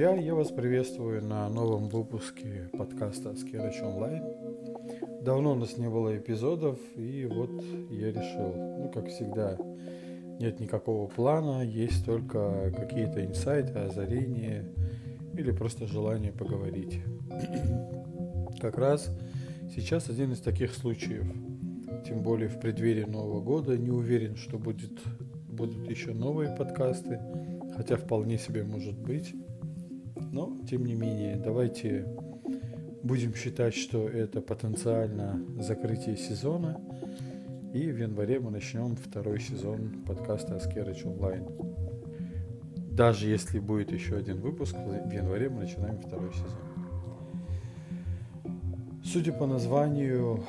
друзья! Я вас приветствую на новом выпуске подкаста Скерач Онлайн. Давно у нас не было эпизодов, и вот я решил, ну, как всегда, нет никакого плана, есть только какие-то инсайты, озарения или просто желание поговорить. Как раз сейчас один из таких случаев. Тем более в преддверии Нового года. Не уверен, что будет, будут еще новые подкасты хотя вполне себе может быть. Но, тем не менее, давайте будем считать, что это потенциально закрытие сезона. И в январе мы начнем второй сезон подкаста Аскерыч онлайн. Даже если будет еще один выпуск, в январе мы начинаем второй сезон. Судя по названию,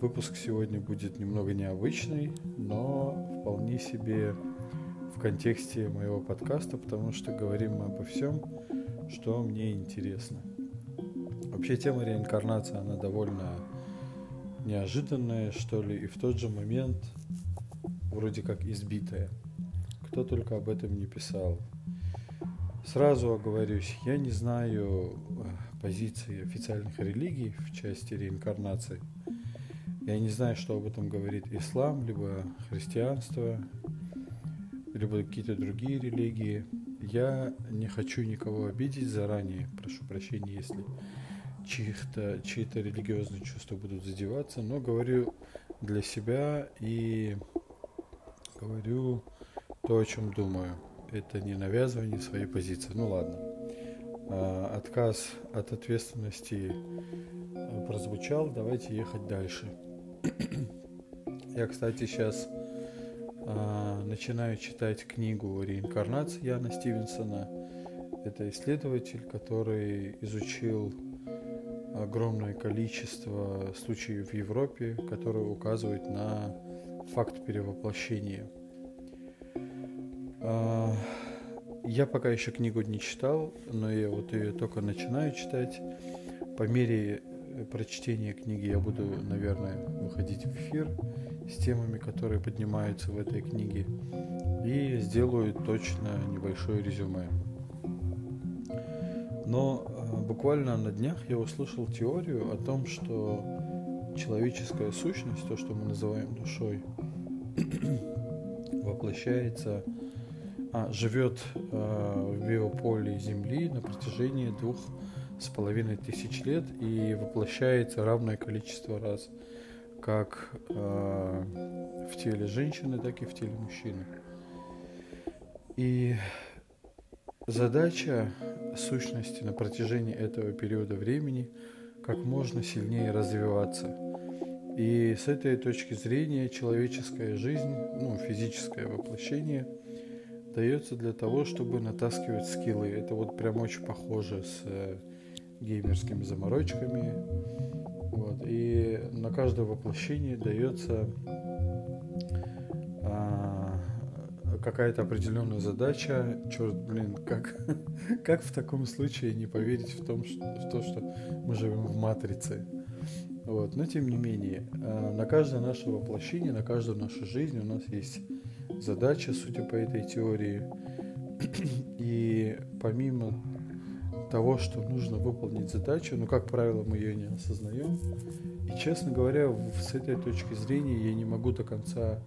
выпуск сегодня будет немного необычный, но вполне себе контексте моего подкаста, потому что говорим мы обо всем, что мне интересно. Вообще тема реинкарнации, она довольно неожиданная, что ли, и в тот же момент вроде как избитая. Кто только об этом не писал. Сразу оговорюсь, я не знаю э, позиции официальных религий в части реинкарнации. Я не знаю, что об этом говорит ислам, либо христианство, либо какие-то другие религии. Я не хочу никого обидеть заранее, прошу прощения, если чьи-то религиозные чувства будут задеваться, но говорю для себя и говорю то, о чем думаю. Это не навязывание своей позиции. Ну ладно. А, отказ от ответственности а, прозвучал, давайте ехать дальше. Я, кстати, сейчас а, начинаю читать книгу «Реинкарнация» Яна Стивенсона. Это исследователь, который изучил огромное количество случаев в Европе, которые указывают на факт перевоплощения. А, я пока еще книгу не читал, но я вот ее только начинаю читать. По мере прочтения книги я буду, наверное, выходить в эфир с темами, которые поднимаются в этой книге, и сделаю точно небольшое резюме. Но э, буквально на днях я услышал теорию о том, что человеческая сущность, то, что мы называем душой, воплощается, а, живет э, в биополе Земли на протяжении двух с половиной тысяч лет и воплощается равное количество раз – как э, в теле женщины, так и в теле мужчины. И задача сущности на протяжении этого периода времени как можно сильнее развиваться. И с этой точки зрения человеческая жизнь, ну, физическое воплощение, дается для того, чтобы натаскивать скиллы. Это вот прям очень похоже с э, геймерскими заморочками, вот. И на каждое воплощение дается а, какая-то определенная задача. Черт, блин, как, как в таком случае не поверить в, том, что, в то, что мы живем в матрице? Вот. Но тем не менее, а, на каждое наше воплощение, на каждую нашу жизнь у нас есть задача, судя по этой теории. И помимо того, что нужно выполнить задачу, но, как правило, мы ее не осознаем. И, честно говоря, с этой точки зрения я не могу до конца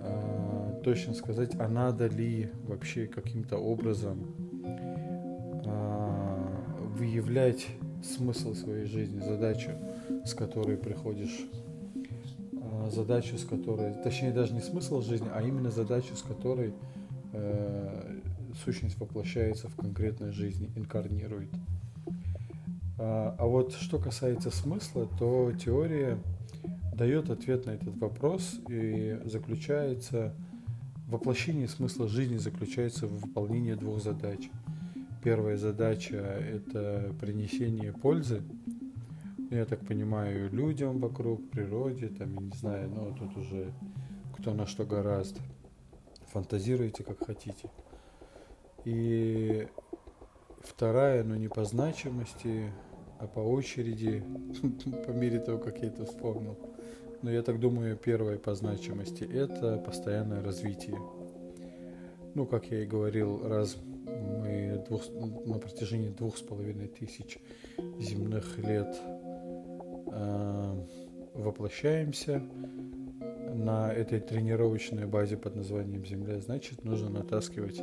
э, точно сказать, а надо ли вообще каким-то образом э, выявлять смысл своей жизни, задачу, с которой приходишь, э, задачу, с которой, точнее даже не смысл жизни, а именно задачу, с которой э, сущность воплощается в конкретной жизни, инкарнирует. А, а вот что касается смысла, то теория дает ответ на этот вопрос и заключается воплощение смысла жизни заключается в выполнении двух задач. Первая задача – это принесение пользы, ну, я так понимаю, людям вокруг, природе, там, я не знаю, но тут уже кто на что гораздо. Фантазируйте, как хотите. И вторая, но не по значимости, а по очереди, по мере того, как я это вспомнил. Но я так думаю, первая по значимости – это постоянное развитие. Ну, как я и говорил, раз мы двух, на протяжении двух с половиной тысяч земных лет э, воплощаемся на этой тренировочной базе под названием Земля, значит, нужно натаскивать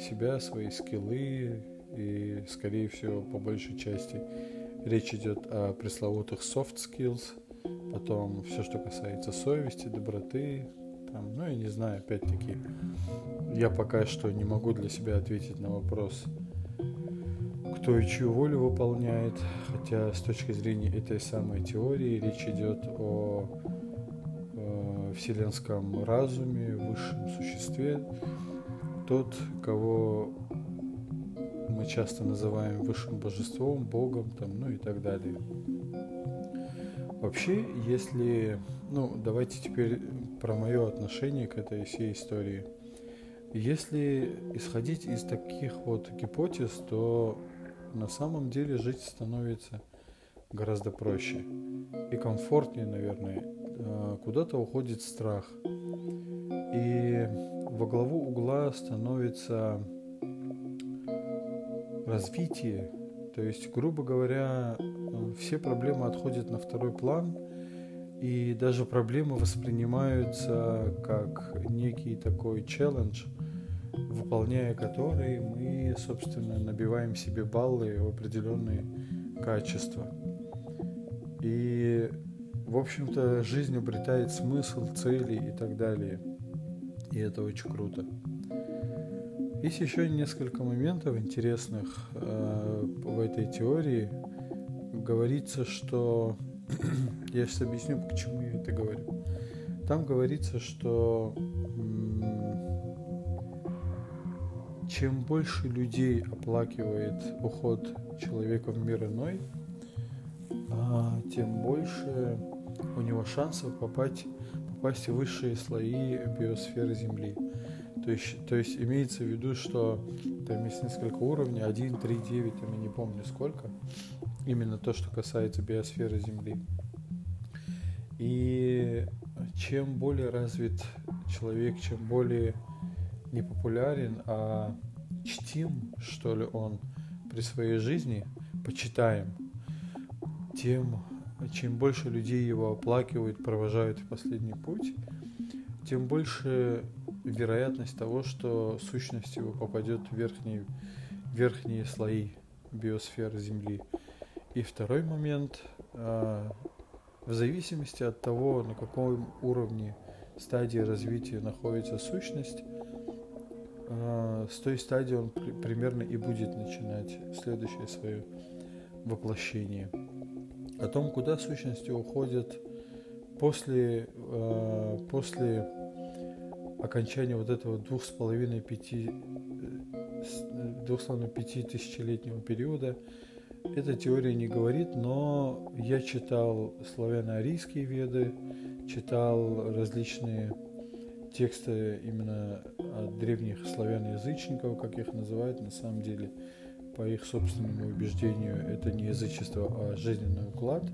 себя, свои скиллы и, скорее всего, по большей части речь идет о пресловутых soft skills, потом все, что касается совести, доброты, там, ну, я не знаю, опять-таки, я пока что не могу для себя ответить на вопрос, кто и чью волю выполняет, хотя с точки зрения этой самой теории речь идет о э, вселенском разуме, высшем существе, тот, кого мы часто называем высшим божеством, богом, там, ну и так далее. Вообще, если, ну, давайте теперь про мое отношение к этой всей истории. Если исходить из таких вот гипотез, то на самом деле жить становится гораздо проще и комфортнее, наверное. А, куда-то уходит страх. И во главу угла становится развитие. То есть, грубо говоря, все проблемы отходят на второй план, и даже проблемы воспринимаются как некий такой челлендж, выполняя который мы, собственно, набиваем себе баллы в определенные качества. И, в общем-то, жизнь обретает смысл, цели и так далее. И это очень круто. Есть еще несколько моментов интересных э, в этой теории. Говорится, что я сейчас объясню, почему я это говорю. Там говорится, что чем больше людей оплакивает уход человека в мир иной, а, тем больше у него шансов попасть, попасть в высшие слои биосферы Земли. То есть, то есть имеется в виду, что там есть несколько уровней, 1, 3, 9, я не помню сколько, именно то, что касается биосферы Земли. И чем более развит человек, чем более непопулярен, а чтим, что ли, он при своей жизни, почитаем, тем, чем больше людей его оплакивают, провожают в последний путь, тем больше вероятность того, что сущность его попадет в верхние, верхние слои биосферы Земли. И второй момент, а, в зависимости от того, на каком уровне стадии развития находится сущность, а, с той стадии он примерно и будет начинать следующее свое воплощение. О том, куда сущности уходят после, а, после окончания вот этого двух с половиной пяти э, двух с половиной пяти тысячелетнего периода. Эта теория не говорит, но я читал славяно-арийские веды, читал различные тексты именно от древних славян-язычников, как их называют, на самом деле, по их собственному убеждению, это не язычество, а жизненный уклад.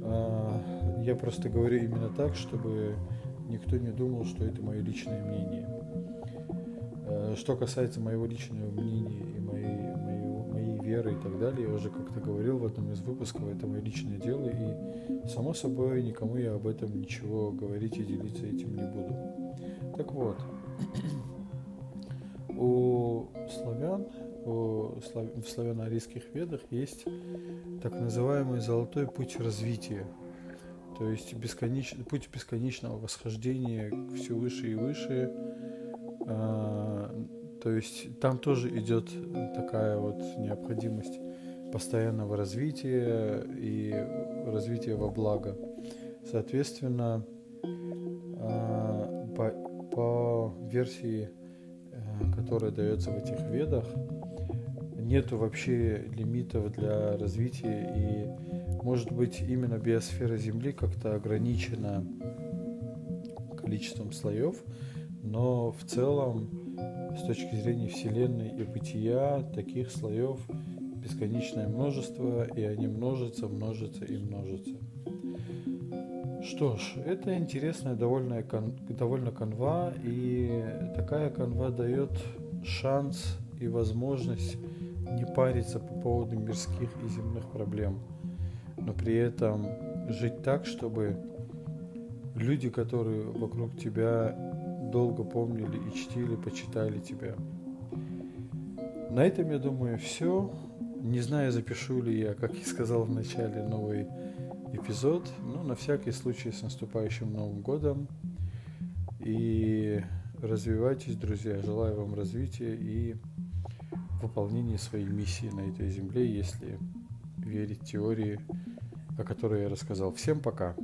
А, я просто говорю именно так, чтобы никто не думал, что это мое личное мнение. А, что касается моего личного мнения и моей, моей, моей веры и так далее, я уже как-то говорил в одном из выпусков, это мое личное дело, и само собой никому я об этом ничего говорить и делиться этим не буду. Так вот, у славян, в славяно-арийских ведах есть так называемый золотой путь развития – то есть бесконеч... путь бесконечного восхождения все выше и выше. А, то есть там тоже идет такая вот необходимость постоянного развития и развития во благо. Соответственно, а, по, по версии, э, которая дается в этих ведах, нету вообще лимитов для развития и может быть, именно биосфера Земли как-то ограничена количеством слоев, но в целом, с точки зрения Вселенной и бытия, таких слоев бесконечное множество, и они множатся, множатся и множатся. Что ж, это интересная довольно, довольно канва, и такая канва дает шанс и возможность не париться по поводу мирских и земных проблем, но при этом жить так, чтобы люди, которые вокруг тебя долго помнили и чтили, почитали тебя. На этом, я думаю, все. Не знаю, запишу ли я, как я сказал в начале, новый эпизод. Но на всякий случай с наступающим Новым годом. И развивайтесь, друзья. Желаю вам развития и выполнения своей миссии на этой земле, если верить теории, о которой я рассказал. Всем пока!